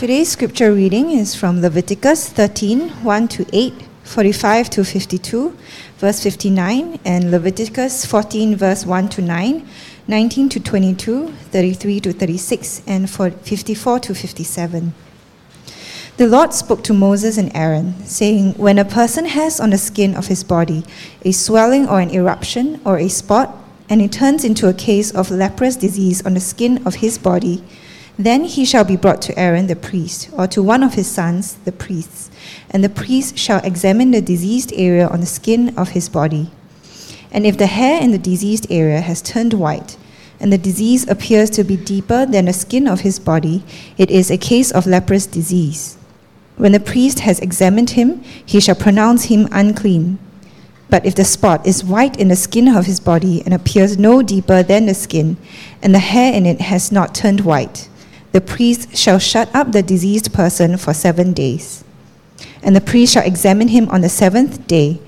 Today's scripture reading is from Leviticus 13 1 to 8, 45 to 52, verse 59, and Leviticus 14, verse 1 to 9, 19 to 22, 33 to 36, and 54 to 57. The Lord spoke to Moses and Aaron, saying, When a person has on the skin of his body a swelling or an eruption or a spot, and it turns into a case of leprous disease on the skin of his body, then he shall be brought to Aaron the priest, or to one of his sons, the priests, and the priest shall examine the diseased area on the skin of his body. And if the hair in the diseased area has turned white, and the disease appears to be deeper than the skin of his body, it is a case of leprous disease. When the priest has examined him, he shall pronounce him unclean. But if the spot is white in the skin of his body and appears no deeper than the skin, and the hair in it has not turned white, the priest shall shut up the diseased person for seven days. And the priest shall examine him on the seventh day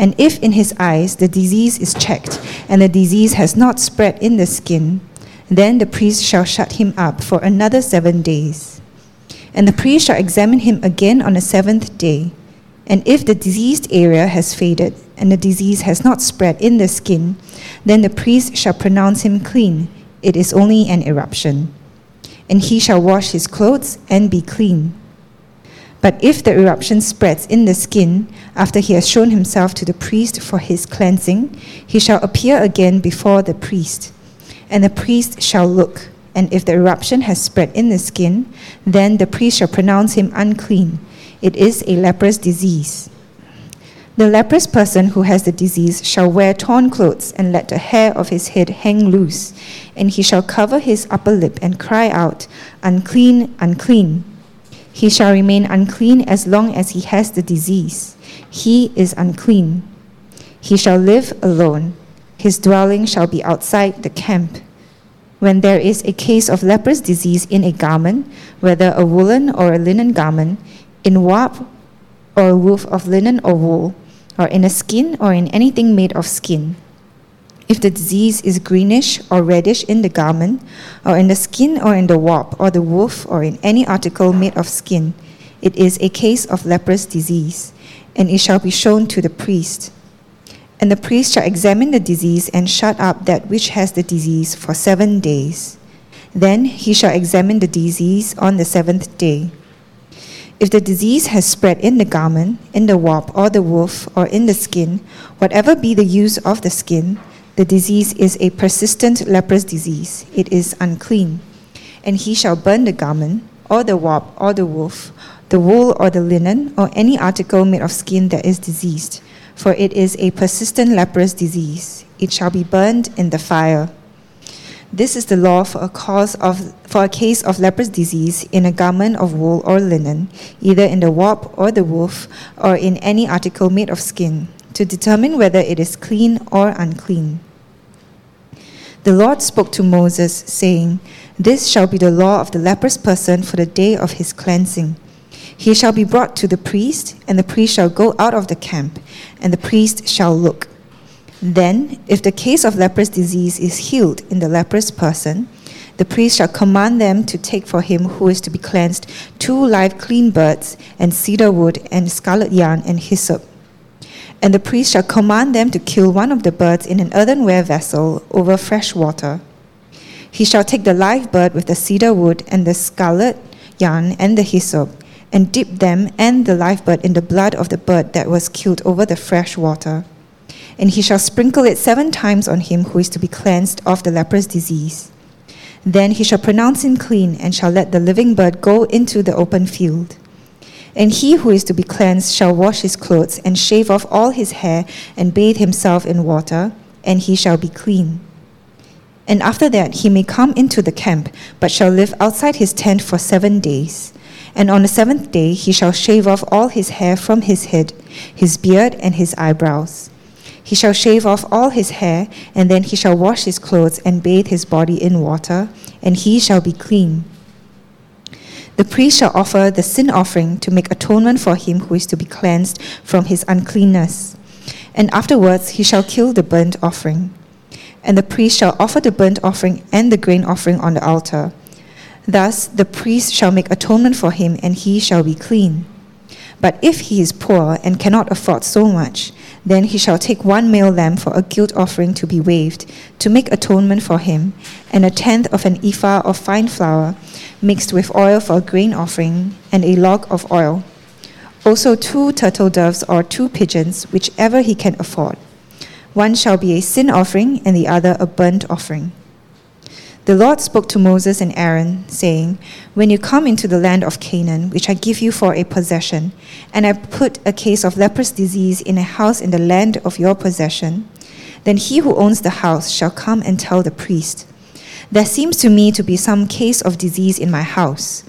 and if in his eyes the disease is checked, and the disease has not spread in the skin, then the priest shall shut him up for another seven days. And the priest shall examine him again on the seventh day. And if the diseased area has faded, and the disease has not spread in the skin, then the priest shall pronounce him clean. It is only an eruption. And he shall wash his clothes and be clean. But if the eruption spreads in the skin, after he has shown himself to the priest for his cleansing, he shall appear again before the priest. And the priest shall look, and if the eruption has spread in the skin, then the priest shall pronounce him unclean. It is a leprous disease. The leprous person who has the disease shall wear torn clothes and let the hair of his head hang loose, and he shall cover his upper lip and cry out, Unclean, unclean. He shall remain unclean as long as he has the disease. He is unclean. He shall live alone. His dwelling shall be outside the camp. When there is a case of leprous disease in a garment, whether a woolen or a linen garment, in warp or a woof of linen or wool, or in a skin or in anything made of skin, if the disease is greenish or reddish in the garment, or in the skin or in the warp or the woof or in any article made of skin, it is a case of leprous disease, and it shall be shown to the priest. And the priest shall examine the disease and shut up that which has the disease for seven days. Then he shall examine the disease on the seventh day. If the disease has spread in the garment, in the warp, or the woof, or in the skin, whatever be the use of the skin, the disease is a persistent leprous disease. It is unclean. And he shall burn the garment, or the warp, or the woof, the wool, or the linen, or any article made of skin that is diseased. For it is a persistent leprous disease. It shall be burned in the fire. This is the law for a cause of for a case of leprous disease in a garment of wool or linen, either in the warp or the woof, or in any article made of skin to determine whether it is clean or unclean. The Lord spoke to Moses, saying, This shall be the law of the leprous person for the day of his cleansing. He shall be brought to the priest, and the priest shall go out of the camp, and the priest shall look. Then, if the case of leprous disease is healed in the leprous person, the priest shall command them to take for him who is to be cleansed two live clean birds, and cedar wood, and scarlet yarn, and hyssop and the priest shall command them to kill one of the birds in an earthenware vessel over fresh water. He shall take the live bird with the cedar wood and the scarlet yarn and the hyssop, and dip them and the live bird in the blood of the bird that was killed over the fresh water. And he shall sprinkle it seven times on him who is to be cleansed of the leprous disease. Then he shall pronounce him clean, and shall let the living bird go into the open field. And he who is to be cleansed shall wash his clothes and shave off all his hair and bathe himself in water, and he shall be clean. And after that he may come into the camp, but shall live outside his tent for seven days. And on the seventh day he shall shave off all his hair from his head, his beard, and his eyebrows. He shall shave off all his hair, and then he shall wash his clothes and bathe his body in water, and he shall be clean. The priest shall offer the sin offering to make atonement for him who is to be cleansed from his uncleanness. And afterwards he shall kill the burnt offering. And the priest shall offer the burnt offering and the grain offering on the altar. Thus the priest shall make atonement for him, and he shall be clean. But if he is poor and cannot afford so much, then he shall take one male lamb for a guilt offering to be waved, to make atonement for him, and a tenth of an ephah of fine flour, mixed with oil for a grain offering, and a log of oil. Also two turtle doves or two pigeons, whichever he can afford. One shall be a sin offering, and the other a burnt offering. The Lord spoke to Moses and Aaron, saying, When you come into the land of Canaan, which I give you for a possession, and I put a case of leprous disease in a house in the land of your possession, then he who owns the house shall come and tell the priest, There seems to me to be some case of disease in my house.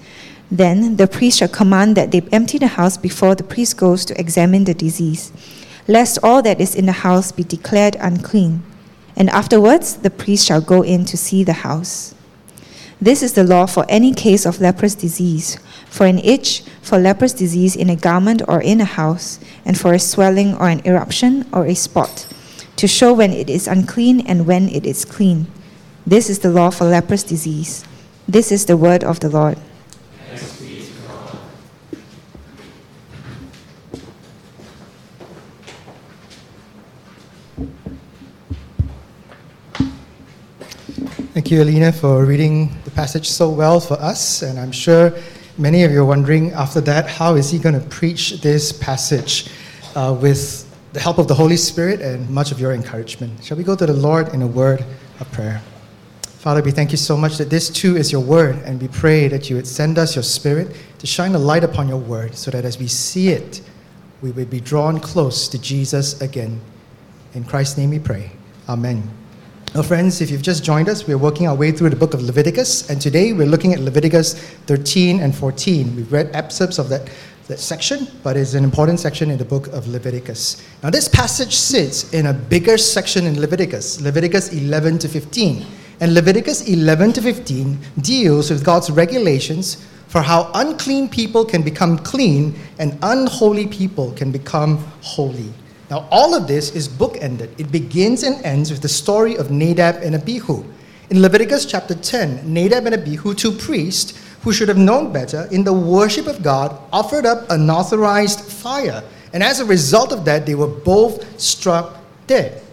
Then the priest shall command that they empty the house before the priest goes to examine the disease, lest all that is in the house be declared unclean and afterwards the priest shall go in to see the house. This is the law for any case of leprous disease, for an itch, for leprous disease in a garment or in a house, and for a swelling or an eruption or a spot, to show when it is unclean and when it is clean. This is the law for leprous disease. This is the word of the Lord. You, Alina, for reading the passage so well for us. And I'm sure many of you are wondering after that, how is he going to preach this passage uh, with the help of the Holy Spirit and much of your encouragement? Shall we go to the Lord in a word of prayer? Father, we thank you so much that this too is your word, and we pray that you would send us your spirit to shine a light upon your word so that as we see it, we would be drawn close to Jesus again. In Christ's name we pray. Amen. Well, friends, if you've just joined us, we're working our way through the book of Leviticus, and today we're looking at Leviticus 13 and 14. We've read excerpts of that, that section, but it's an important section in the book of Leviticus. Now, this passage sits in a bigger section in Leviticus, Leviticus 11 to 15. And Leviticus 11 to 15 deals with God's regulations for how unclean people can become clean and unholy people can become holy. Now, all of this is bookended. It begins and ends with the story of Nadab and Abihu. In Leviticus chapter 10, Nadab and Abihu, two priests who should have known better, in the worship of God, offered up unauthorized fire. And as a result of that, they were both struck dead.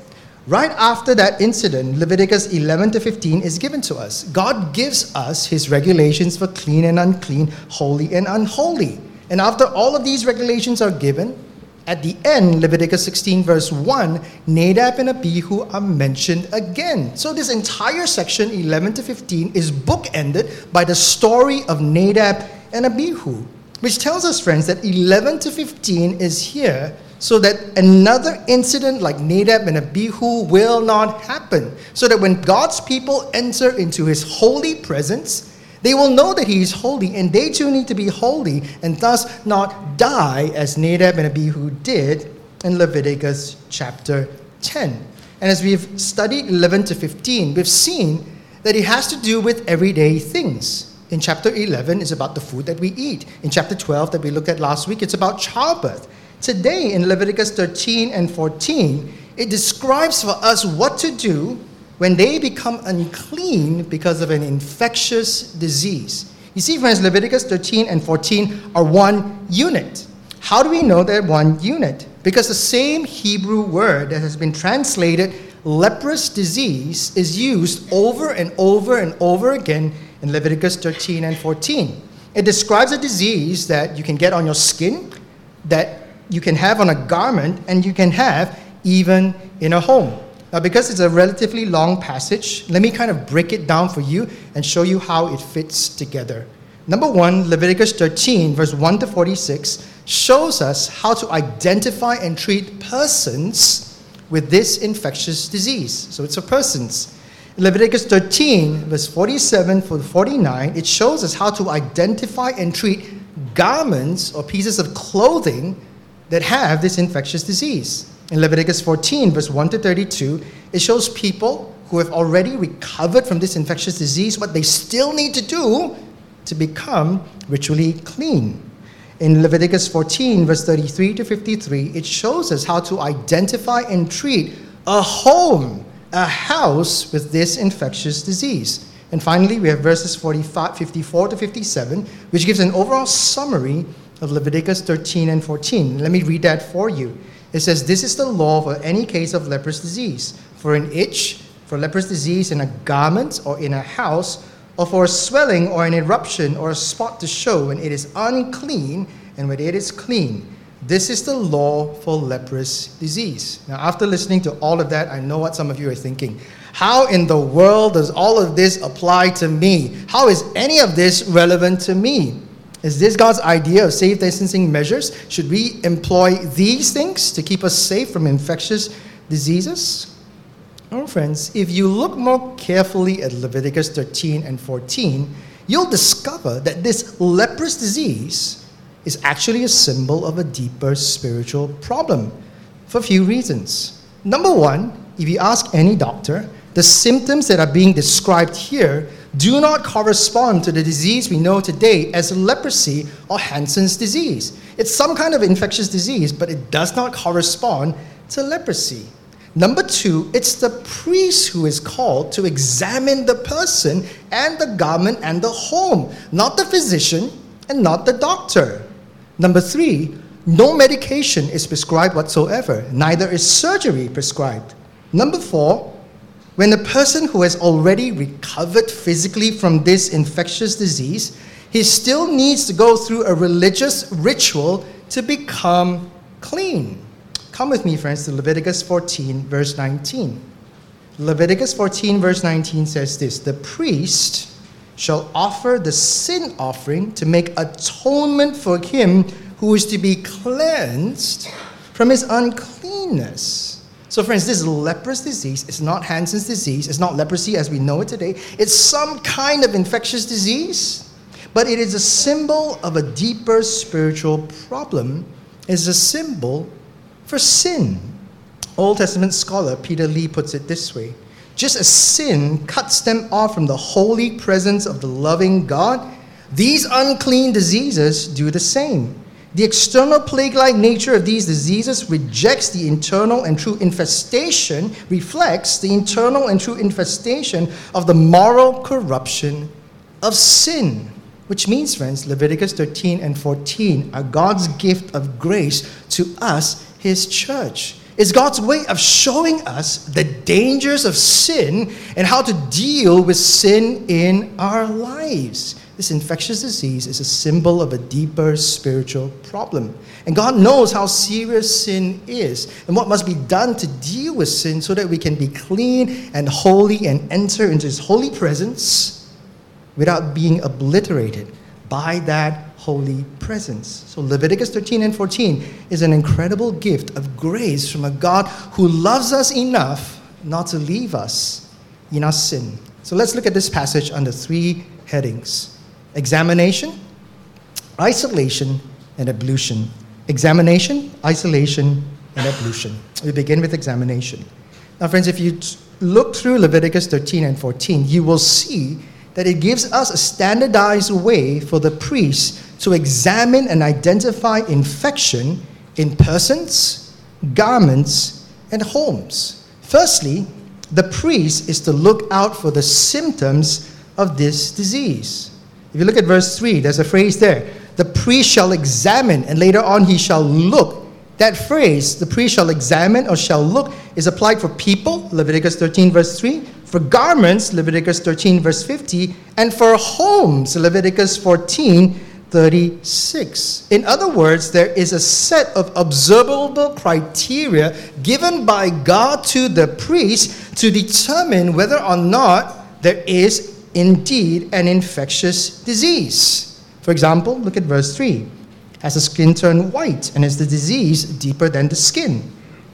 Right after that incident, Leviticus 11 to 15 is given to us. God gives us his regulations for clean and unclean, holy and unholy. And after all of these regulations are given, at the end, Leviticus 16, verse 1, Nadab and Abihu are mentioned again. So, this entire section, 11 to 15, is bookended by the story of Nadab and Abihu, which tells us, friends, that 11 to 15 is here so that another incident like Nadab and Abihu will not happen. So that when God's people enter into his holy presence, they will know that he is holy, and they too need to be holy, and thus not die as Nadab and Abihu did in Leviticus chapter 10. And as we've studied 11 to 15, we've seen that it has to do with everyday things. In chapter 11, it's about the food that we eat. In chapter 12, that we looked at last week, it's about childbirth. Today, in Leviticus 13 and 14, it describes for us what to do when they become unclean because of an infectious disease. You see, friends, Leviticus 13 and 14 are one unit. How do we know they're one unit? Because the same Hebrew word that has been translated leprous disease is used over and over and over again in Leviticus 13 and 14. It describes a disease that you can get on your skin, that you can have on a garment, and you can have even in a home. Now, because it's a relatively long passage, let me kind of break it down for you and show you how it fits together. Number one, Leviticus 13, verse 1 to 46, shows us how to identify and treat persons with this infectious disease. So it's for persons. In Leviticus 13, verse 47 to 49, it shows us how to identify and treat garments or pieces of clothing that have this infectious disease. In Leviticus 14, verse 1 to 32, it shows people who have already recovered from this infectious disease what they still need to do to become ritually clean. In Leviticus 14, verse 33 to 53, it shows us how to identify and treat a home, a house with this infectious disease. And finally, we have verses 45, 54 to 57, which gives an overall summary of Leviticus 13 and 14. Let me read that for you. It says, This is the law for any case of leprous disease, for an itch, for leprous disease in a garment or in a house, or for a swelling or an eruption or a spot to show when it is unclean and when it is clean. This is the law for leprous disease. Now, after listening to all of that, I know what some of you are thinking. How in the world does all of this apply to me? How is any of this relevant to me? Is this God's idea of safe distancing measures? Should we employ these things to keep us safe from infectious diseases? Oh, friends, if you look more carefully at Leviticus 13 and 14, you'll discover that this leprous disease is actually a symbol of a deeper spiritual problem for a few reasons. Number one, if you ask any doctor, the symptoms that are being described here do not correspond to the disease we know today as leprosy or Hansen's disease. It's some kind of infectious disease, but it does not correspond to leprosy. Number two, it's the priest who is called to examine the person and the garment and the home, not the physician and not the doctor. Number three, no medication is prescribed whatsoever, neither is surgery prescribed. Number four, when a person who has already recovered physically from this infectious disease, he still needs to go through a religious ritual to become clean. Come with me, friends, to Leviticus 14, verse 19. Leviticus 14, verse 19 says this The priest shall offer the sin offering to make atonement for him who is to be cleansed from his uncleanness. So, friends, this leprous disease is not Hansen's disease. It's not leprosy as we know it today. It's some kind of infectious disease, but it is a symbol of a deeper spiritual problem. It's a symbol for sin. Old Testament scholar Peter Lee puts it this way Just as sin cuts them off from the holy presence of the loving God, these unclean diseases do the same. The external plague like nature of these diseases rejects the internal and true infestation, reflects the internal and true infestation of the moral corruption of sin. Which means, friends, Leviticus 13 and 14 are God's gift of grace to us, His church. It's God's way of showing us the dangers of sin and how to deal with sin in our lives. This infectious disease is a symbol of a deeper spiritual problem. And God knows how serious sin is and what must be done to deal with sin so that we can be clean and holy and enter into His holy presence without being obliterated by that holy presence. So, Leviticus 13 and 14 is an incredible gift of grace from a God who loves us enough not to leave us in our sin. So, let's look at this passage under three headings examination, isolation, and ablution. Examination, isolation, and ablution. We begin with examination. Now, friends, if you look through Leviticus 13 and 14, you will see that it gives us a standardized way for the priest to examine and identify infection in persons, garments, and homes. Firstly, the priest is to look out for the symptoms of this disease. If you look at verse 3, there's a phrase there. The priest shall examine, and later on he shall look. That phrase, the priest shall examine or shall look, is applied for people, Leviticus 13, verse 3, for garments, Leviticus 13, verse 50, and for homes, Leviticus 14, 36. In other words, there is a set of observable criteria given by God to the priest to determine whether or not there is indeed an infectious disease. For example, look at verse 3. Has the skin turned white, and is the disease deeper than the skin?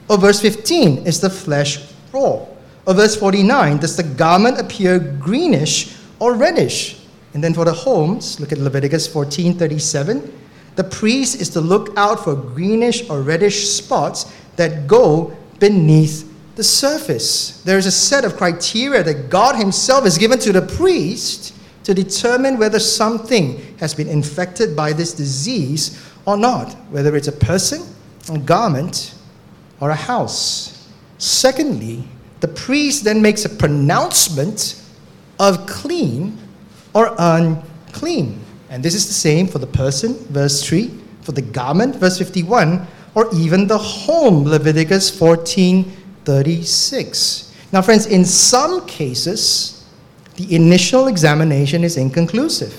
Or verse 15, is the flesh raw? Or verse 49, does the garment appear greenish or reddish? And then for the homes, look at Leviticus 14:37. The priest is to look out for greenish or reddish spots that go beneath the surface. There is a set of criteria that God Himself has given to the priest to determine whether something has been infected by this disease or not, whether it's a person, a garment, or a house. Secondly, the priest then makes a pronouncement of clean or unclean. And this is the same for the person, verse 3, for the garment, verse 51, or even the home, Leviticus 14 36. Now, friends, in some cases, the initial examination is inconclusive.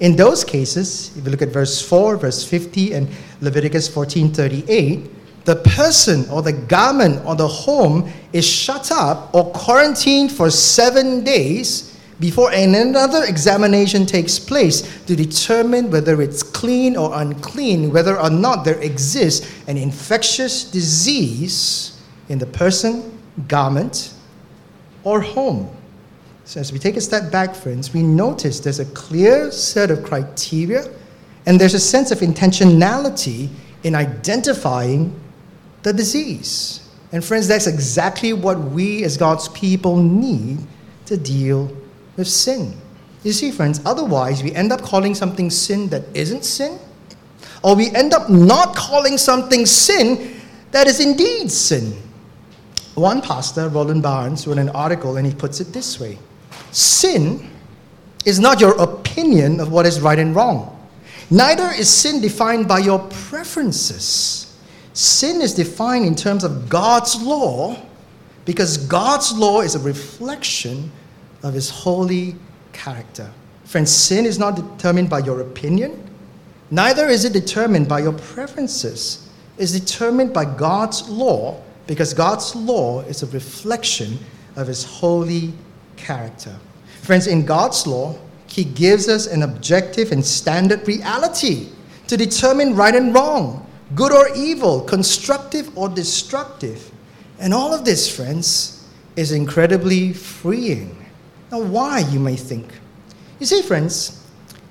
In those cases, if you look at verse 4, verse 50, and Leviticus 14 38, the person or the garment or the home is shut up or quarantined for seven days before another examination takes place to determine whether it's clean or unclean, whether or not there exists an infectious disease in the person, garment, or home. So, as we take a step back, friends, we notice there's a clear set of criteria and there's a sense of intentionality in identifying the disease. And friends, that's exactly what we as God's people need to deal with sin. You see, friends, otherwise we end up calling something sin that isn't sin, or we end up not calling something sin that is indeed sin. One pastor, Roland Barnes, wrote an article and he puts it this way Sin is not your opinion of what is right and wrong. Neither is sin defined by your preferences. Sin is defined in terms of God's law because God's law is a reflection of His holy character. Friends, sin is not determined by your opinion, neither is it determined by your preferences. It's determined by God's law because God's law is a reflection of His holy character. Friends, in God's law, He gives us an objective and standard reality to determine right and wrong good or evil, constructive or destructive. And all of this, friends, is incredibly freeing. Now, why, you may think? You see, friends,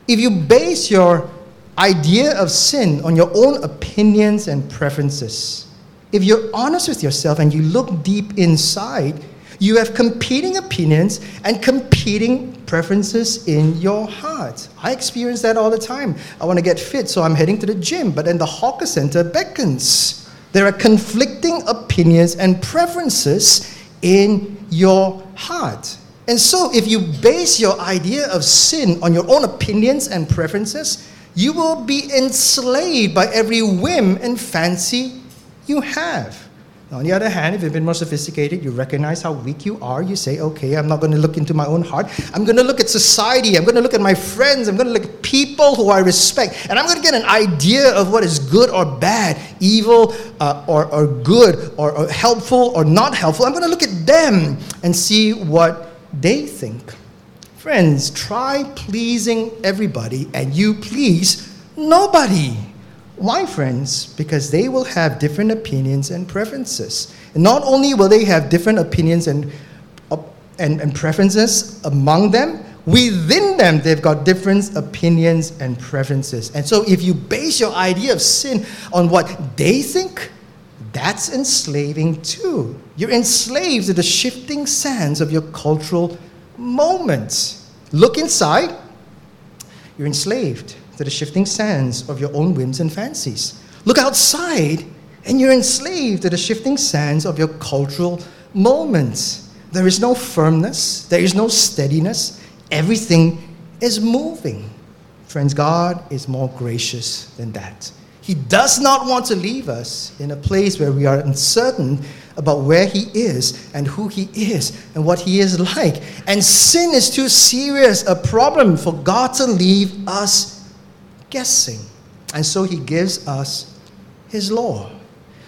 if you base your idea of sin on your own opinions and preferences, if you're honest with yourself and you look deep inside, you have competing opinions and competing preferences in your heart. I experience that all the time. I want to get fit, so I'm heading to the gym, but then the hawker center beckons. There are conflicting opinions and preferences in your heart. And so, if you base your idea of sin on your own opinions and preferences, you will be enslaved by every whim and fancy you have. On the other hand, if you've been more sophisticated, you recognize how weak you are. You say, okay, I'm not going to look into my own heart. I'm going to look at society. I'm going to look at my friends. I'm going to look at people who I respect. And I'm going to get an idea of what is good or bad, evil uh, or, or good, or, or helpful or not helpful. I'm going to look at them and see what they think. Friends, try pleasing everybody and you please nobody. Why, friends? Because they will have different opinions and preferences. And not only will they have different opinions and, and, and preferences among them, within them they've got different opinions and preferences. And so if you base your idea of sin on what they think, that's enslaving too. You're enslaved to the shifting sands of your cultural moments. Look inside, you're enslaved to the shifting sands of your own whims and fancies. Look outside, and you're enslaved to the shifting sands of your cultural moments. There is no firmness, there is no steadiness. Everything is moving. Friends, God is more gracious than that. He does not want to leave us in a place where we are uncertain about where He is and who He is and what He is like. And sin is too serious a problem for God to leave us guessing. And so he gives us his law.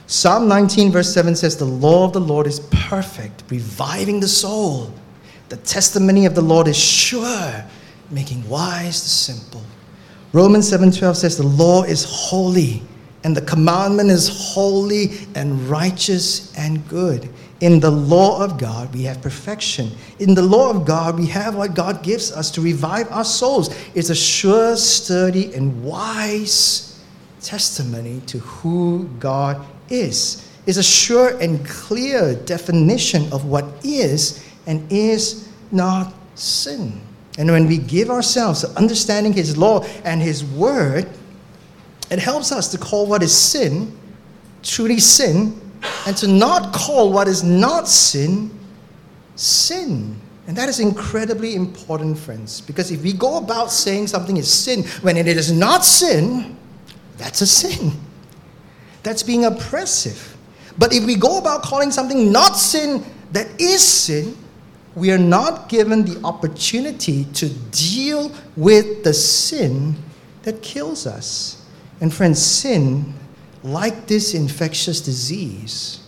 Psalm 19, verse 7 says, The law of the Lord is perfect, reviving the soul. The testimony of the Lord is sure, making wise the simple. Romans 7:12 says the law is holy and the commandment is holy and righteous and good. In the law of God, we have perfection. In the law of God, we have what God gives us to revive our souls. It's a sure, sturdy, and wise testimony to who God is. It's a sure and clear definition of what is and is not sin. And when we give ourselves to understanding His law and His word, it helps us to call what is sin truly sin and to not call what is not sin sin. And that is incredibly important, friends, because if we go about saying something is sin when it is not sin, that's a sin. That's being oppressive. But if we go about calling something not sin that is sin, we are not given the opportunity to deal with the sin that kills us. And friends, sin, like this infectious disease,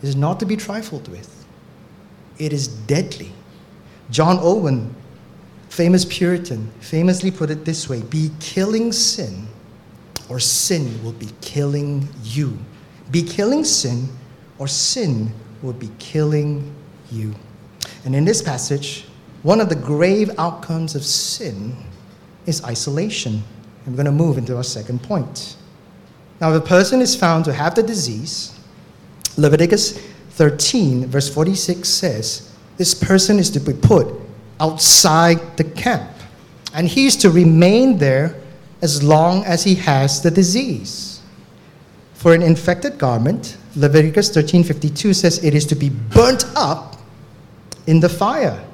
is not to be trifled with. It is deadly. John Owen, famous Puritan, famously put it this way Be killing sin, or sin will be killing you. Be killing sin, or sin will be killing you. And in this passage, one of the grave outcomes of sin is isolation. And we're going to move into our second point. Now, if a person is found to have the disease, Leviticus 13, verse 46 says, this person is to be put outside the camp. And he is to remain there as long as he has the disease. For an infected garment, Leviticus 13:52 says it is to be burnt up in the fire.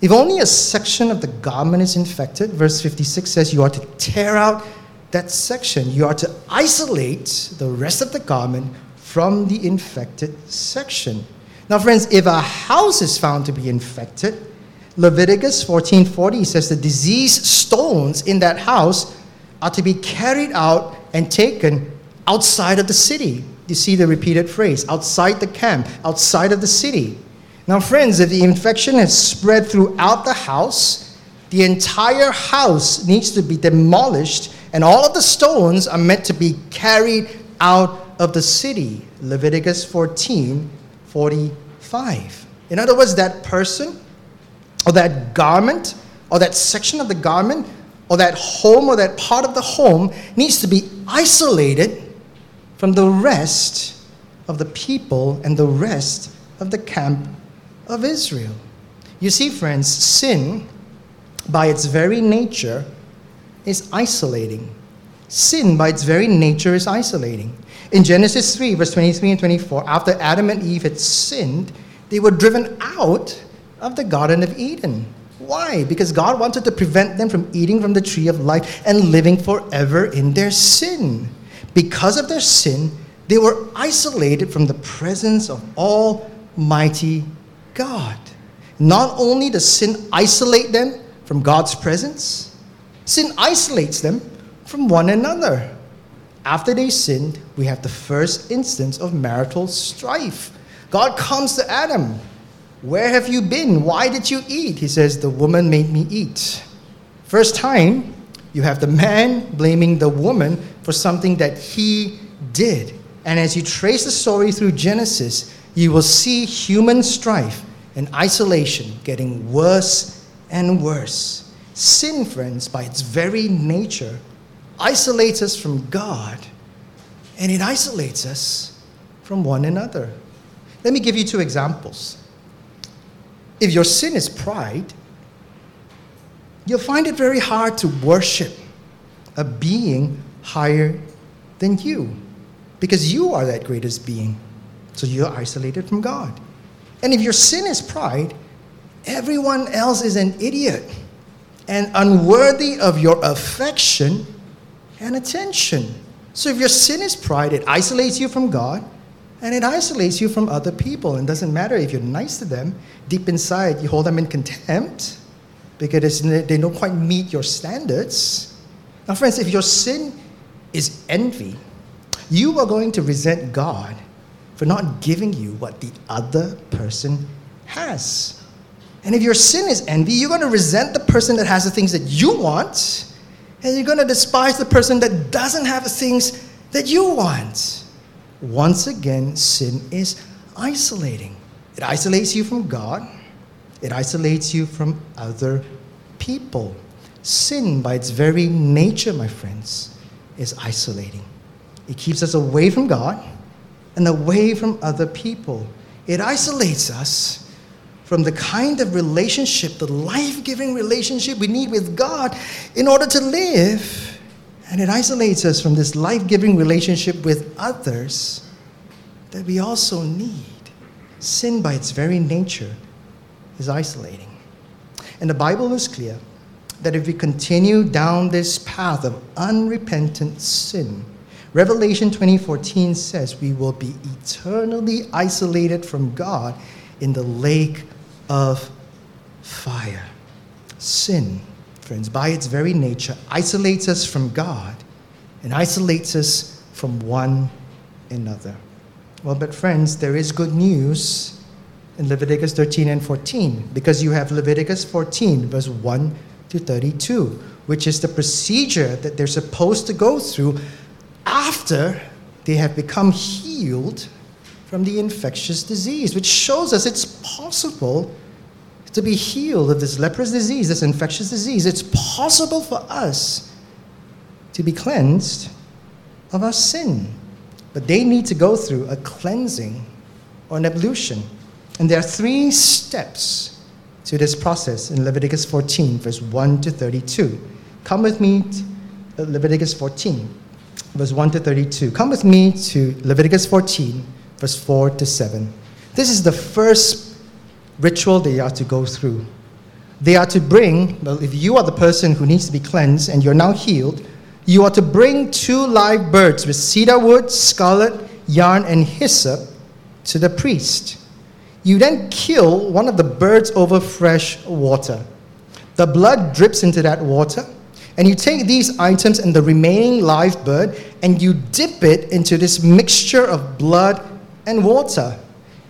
If only a section of the garment is infected, verse 56 says you are to tear out that section. You are to isolate the rest of the garment from the infected section. Now, friends, if a house is found to be infected, Leviticus 14:40 says the diseased stones in that house are to be carried out and taken outside of the city. You see the repeated phrase, outside the camp, outside of the city. Now, friends, if the infection has spread throughout the house, the entire house needs to be demolished, and all of the stones are meant to be carried out of the city. Leviticus 14 45. In other words, that person or that garment or that section of the garment or that home or that part of the home needs to be isolated from the rest of the people and the rest of the camp of Israel. You see, friends, sin, by its very nature, is isolating. Sin, by its very nature, is isolating. In Genesis 3, verse 23 and 24, after Adam and Eve had sinned, they were driven out of the Garden of Eden. Why? Because God wanted to prevent them from eating from the tree of life and living forever in their sin. Because of their sin, they were isolated from the presence of Almighty God. Not only does sin isolate them from God's presence, sin isolates them from one another. After they sinned, we have the first instance of marital strife. God comes to Adam. Where have you been? Why did you eat? He says, The woman made me eat. First time, you have the man blaming the woman for something that he did. And as you trace the story through Genesis, you will see human strife and isolation getting worse and worse. Sin, friends, by its very nature, isolates us from God and it isolates us from one another. Let me give you two examples. If your sin is pride, you'll find it very hard to worship a being higher than you because you are that greatest being. So you're isolated from God. And if your sin is pride, everyone else is an idiot and unworthy of your affection and attention. So if your sin is pride, it isolates you from God and it isolates you from other people. And doesn't matter if you're nice to them, deep inside you hold them in contempt because they don't quite meet your standards. Now, friends, if your sin is envy, you are going to resent God for not giving you what the other person has. And if your sin is envy, you're going to resent the person that has the things that you want and you're going to despise the person that doesn't have the things that you want. Once again, sin is isolating. It isolates you from God, it isolates you from other people. Sin, by its very nature, my friends, is isolating. It keeps us away from God and away from other people. It isolates us from the kind of relationship, the life giving relationship we need with God in order to live. And it isolates us from this life giving relationship with others that we also need. Sin, by its very nature, is isolating. And the Bible is clear that if we continue down this path of unrepentant sin, Revelation 20:14 says we will be eternally isolated from God in the lake of fire. Sin, friends, by its very nature, isolates us from God and isolates us from one another. Well, but friends, there is good news in Leviticus 13 and 14 because you have Leviticus 14, verse 1 to 32, which is the procedure that they're supposed to go through after they have become healed from the infectious disease, which shows us it's possible to be healed of this leprous disease, this infectious disease. It's possible for us to be cleansed of our sin. But they need to go through a cleansing or an ablution. And there are three steps to this process in Leviticus 14, verse 1 to 32. Come with me to Leviticus 14, verse 1 to 32. Come with me to Leviticus 14, verse 4 to 7. This is the first ritual they are to go through. They are to bring, well, if you are the person who needs to be cleansed and you're now healed, you are to bring two live birds with cedar wood, scarlet, yarn, and hyssop to the priest. You then kill one of the birds over fresh water. The blood drips into that water, and you take these items and the remaining live bird and you dip it into this mixture of blood and water.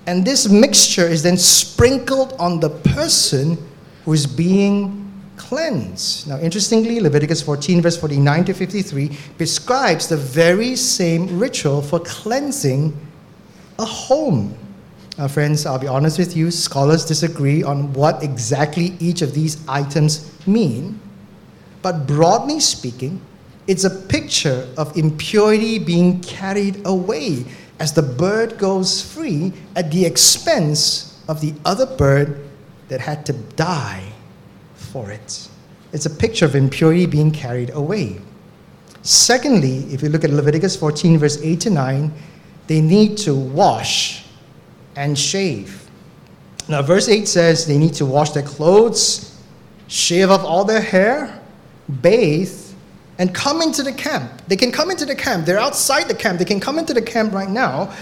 And this mixture is then sprinkled on the person who is being cleansed. Now, interestingly, Leviticus 14, verse 49 to 53 prescribes the very same ritual for cleansing a home. Now, friends, I'll be honest with you, scholars disagree on what exactly each of these items mean. But broadly speaking, it's a picture of impurity being carried away as the bird goes free at the expense of the other bird that had to die for it. It's a picture of impurity being carried away. Secondly, if you look at Leviticus 14, verse 8 to 9, they need to wash and shave. Now, verse 8 says they need to wash their clothes, shave off all their hair, bathe, and come into the camp. They can come into the camp. They're outside the camp. They can come into the camp right now,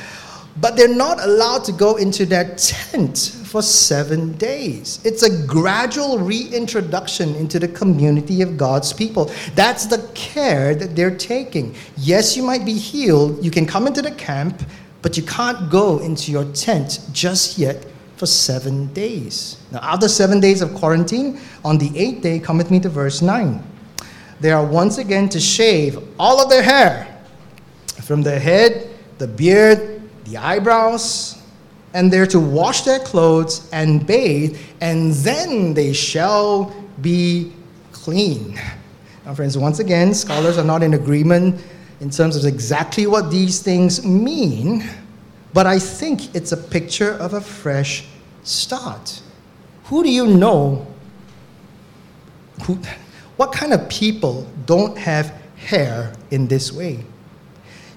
but they're not allowed to go into their tent for seven days. It's a gradual reintroduction into the community of God's people. That's the care that they're taking. Yes, you might be healed. You can come into the camp, but you can't go into your tent just yet for seven days. Now, after seven days of quarantine, on the eighth day, come with me to verse 9. They are once again to shave all of their hair from the head, the beard, the eyebrows, and they're to wash their clothes and bathe, and then they shall be clean. Now, friends, once again, scholars are not in agreement in terms of exactly what these things mean, but I think it's a picture of a fresh start. Who do you know? Who, what kind of people don't have hair in this way?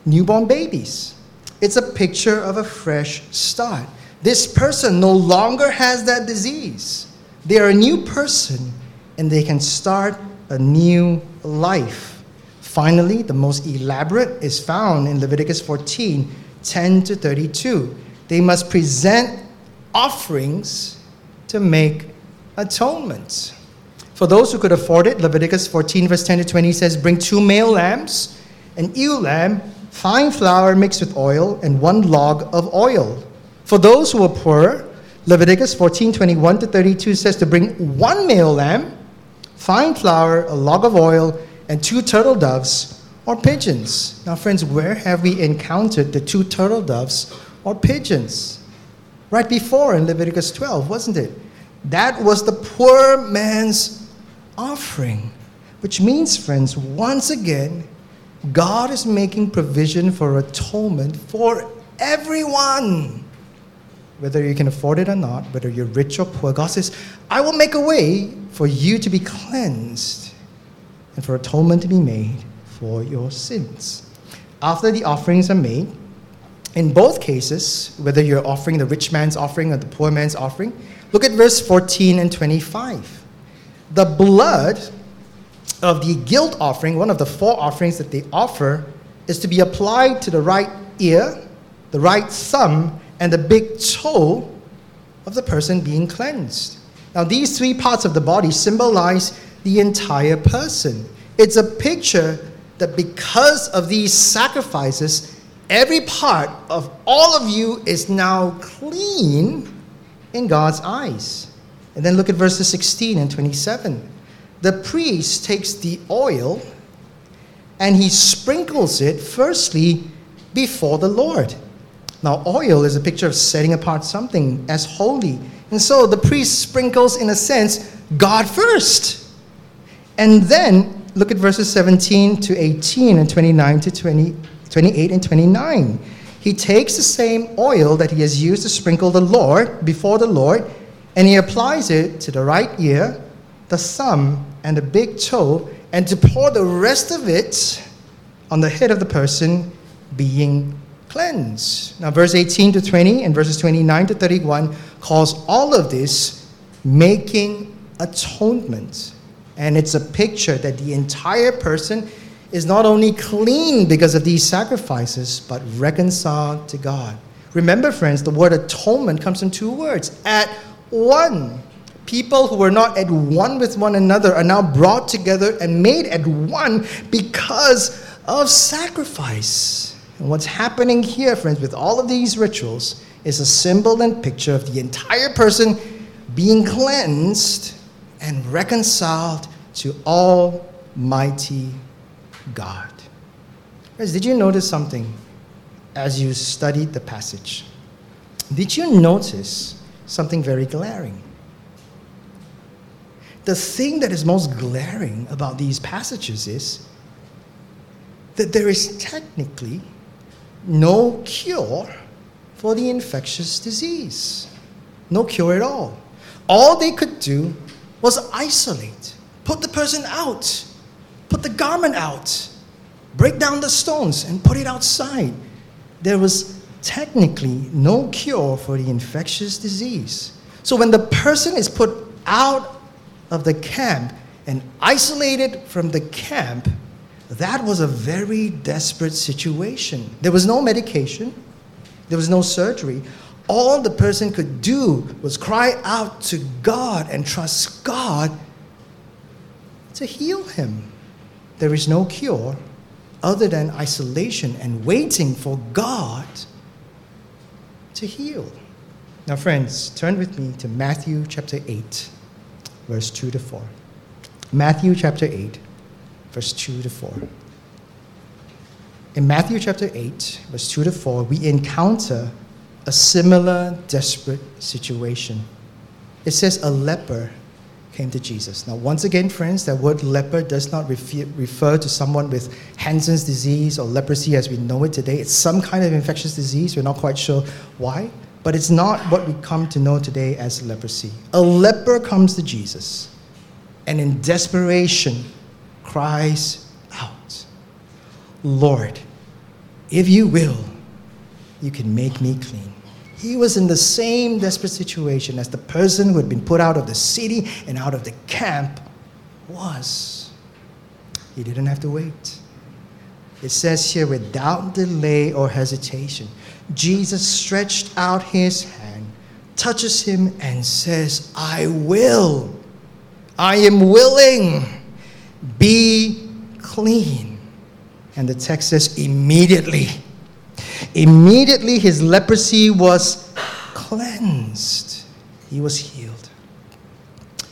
Newborn babies it's a picture of a fresh start. This person no longer has that disease. They are a new person and they can start a new life. Finally, the most elaborate is found in Leviticus 14 10 to 32. They must present offerings to make atonement. For those who could afford it, Leviticus 14, verse 10 to 20 says, Bring two male lambs, an ewe lamb, fine flour mixed with oil, and one log of oil. For those who are poor, Leviticus 14 21 to 32 says to bring one male lamb, fine flour, a log of oil, and two turtle doves or pigeons. Now, friends, where have we encountered the two turtle doves or pigeons? Right before in Leviticus 12, wasn't it? That was the poor man's offering. Which means, friends, once again, God is making provision for atonement for everyone. Whether you can afford it or not, whether you're rich or poor, God says, I will make a way for you to be cleansed and for atonement to be made for your sins. After the offerings are made, in both cases, whether you're offering the rich man's offering or the poor man's offering, Look at verse 14 and 25. The blood of the guilt offering, one of the four offerings that they offer, is to be applied to the right ear, the right thumb, and the big toe of the person being cleansed. Now, these three parts of the body symbolize the entire person. It's a picture that because of these sacrifices, every part of all of you is now clean in God's eyes. And then look at verses 16 and 27. The priest takes the oil and he sprinkles it firstly before the Lord. Now, oil is a picture of setting apart something as holy. And so the priest sprinkles, in a sense, God first. And then look at verses 17 to 18 and 29 to 20, 28 and 29. He takes the same oil that he has used to sprinkle the Lord before the Lord, and he applies it to the right ear, the thumb, and the big toe, and to pour the rest of it on the head of the person being cleansed. Now, verse 18 to 20 and verses 29 to 31 calls all of this making atonement. And it's a picture that the entire person is not only clean because of these sacrifices, but reconciled to God. Remember, friends, the word atonement comes from two words at one. People who were not at one with one another are now brought together and made at one because of sacrifice. And what's happening here, friends, with all of these rituals is a symbol and picture of the entire person being cleansed and reconciled to Almighty God. Friends, did you notice something as you studied the passage? Did you notice something very glaring? The thing that is most glaring about these passages is that there is technically no cure for the infectious disease. No cure at all. All they could do was isolate, put the person out, put the garment out, break down the stones, and put it outside. There was technically no cure for the infectious disease. So when the person is put out of the camp and isolated from the camp, that was a very desperate situation. There was no medication, there was no surgery. All the person could do was cry out to God and trust God to heal him. There is no cure other than isolation and waiting for God to heal. Now, friends, turn with me to Matthew chapter 8, verse 2 to 4. Matthew chapter 8, verse 2 to 4. In Matthew chapter 8, verse 2 to 4, we encounter a similar desperate situation. It says, A leper came to Jesus. Now, once again, friends, that word leper does not refer refer to someone with Hansen's disease or leprosy as we know it today. It's some kind of infectious disease. We're not quite sure why, but it's not what we come to know today as leprosy. A leper comes to Jesus and in desperation cries out, Lord, if you will, you can make me clean. He was in the same desperate situation as the person who had been put out of the city and out of the camp was. He didn't have to wait. It says here, without delay or hesitation, Jesus stretched out his hand, touches him, and says, I will. I am willing. Be clean. And the text says, immediately Immediately his leprosy was cleansed, he was healed.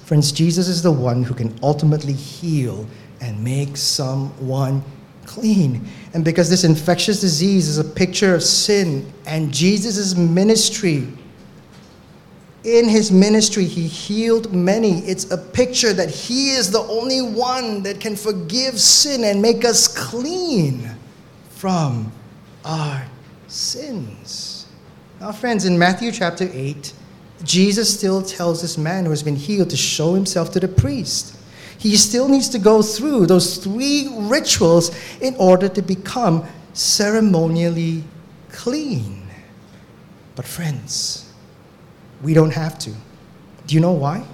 Friends, Jesus is the one who can ultimately heal and make someone clean. And because this infectious disease is a picture of sin, and Jesus' ministry, in his ministry, he healed many. It's a picture that he is the only one that can forgive sin and make us clean from our sins. Now, friends, in Matthew chapter 8, Jesus still tells this man who has been healed to show himself to the priest. He still needs to go through those three rituals in order to become ceremonially clean. But, friends, we don't have to. Do you know why?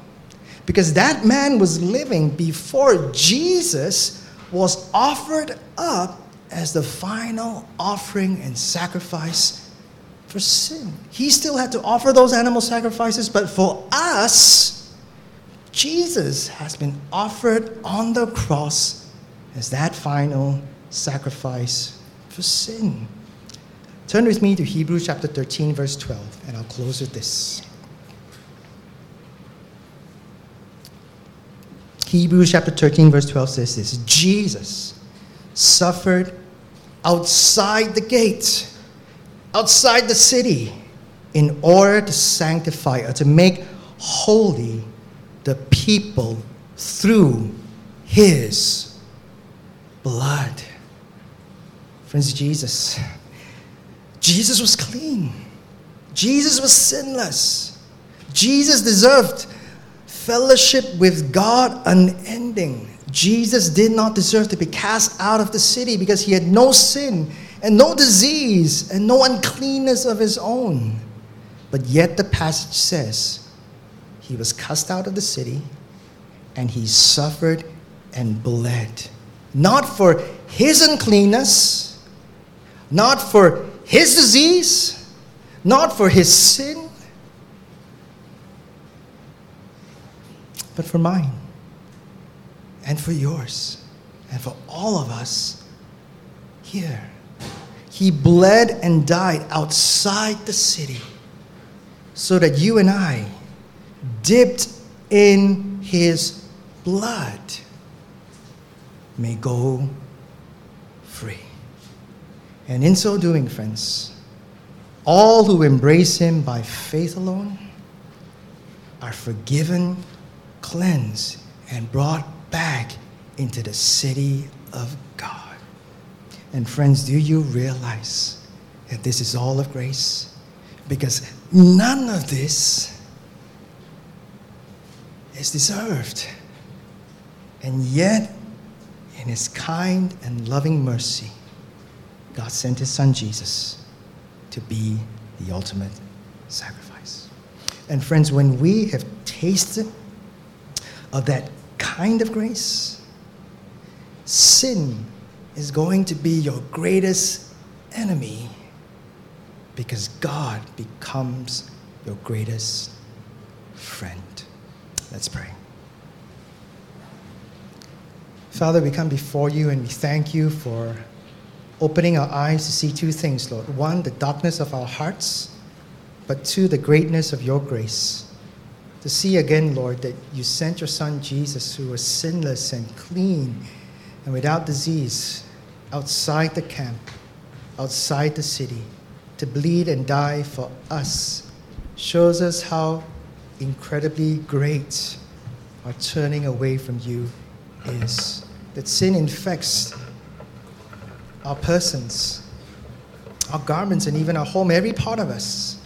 Because that man was living before Jesus was offered up as the final offering and sacrifice for sin. He still had to offer those animal sacrifices, but for us, Jesus has been offered on the cross as that final sacrifice for sin. Turn with me to Hebrews chapter 13, verse 12, and I'll close with this. Hebrews chapter 13, verse 12 says this Jesus suffered outside the gate, outside the city, in order to sanctify or to make holy the people through his blood. Friends, Jesus, Jesus was clean. Jesus was sinless. Jesus deserved fellowship with God unending. Jesus did not deserve to be cast out of the city because he had no sin and no disease and no uncleanness of his own. But yet the passage says he was cast out of the city and he suffered and bled. Not for his uncleanness, not for his disease, not for his sin, but for mine and for yours and for all of us here. He bled and died outside the city so that you and I, dipped in his blood, may go free. And in so doing, friends, all who embrace him by faith alone are forgiven, cleansed, and brought back into the city of God. And friends, do you realize that this is all of grace? Because none of this is deserved. And yet, in His kind and loving mercy, God sent His Son Jesus to be the ultimate sacrifice. And friends, when we have tasted of that kind of grace, sin is going to be your greatest enemy because God becomes your greatest friend. Let's pray. Father, we come before you and we thank you for opening our eyes to see two things, Lord. One, the darkness of our hearts, but two, the greatness of your grace to see again, Lord, that you sent your son Jesus, who was sinless and clean and without disease, outside the camp, outside the city, to bleed and die for us, shows us how incredibly great our turning away from you is. That sin infects our persons, our garments, and even our home, every part of us.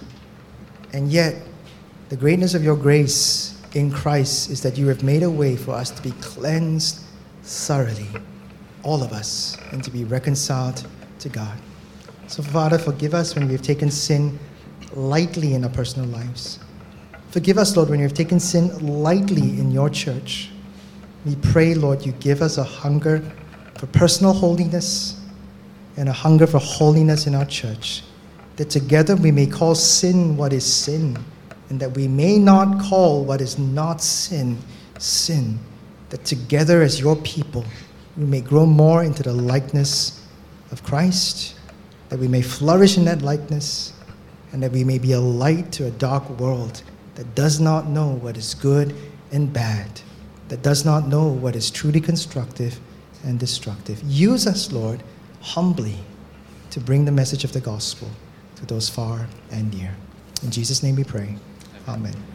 And yet, the greatness of your grace in Christ is that you have made a way for us to be cleansed thoroughly, all of us, and to be reconciled to God. So, Father, forgive us when we have taken sin lightly in our personal lives. Forgive us, Lord, when we have taken sin lightly in your church. We pray, Lord, you give us a hunger for personal holiness and a hunger for holiness in our church, that together we may call sin what is sin and that we may not call what is not sin, sin, that together as your people we may grow more into the likeness of Christ, that we may flourish in that likeness, and that we may be a light to a dark world that does not know what is good and bad, that does not know what is truly constructive and destructive. Use us, Lord, humbly to bring the message of the gospel to those far and near. In Jesus' name we pray. Amen.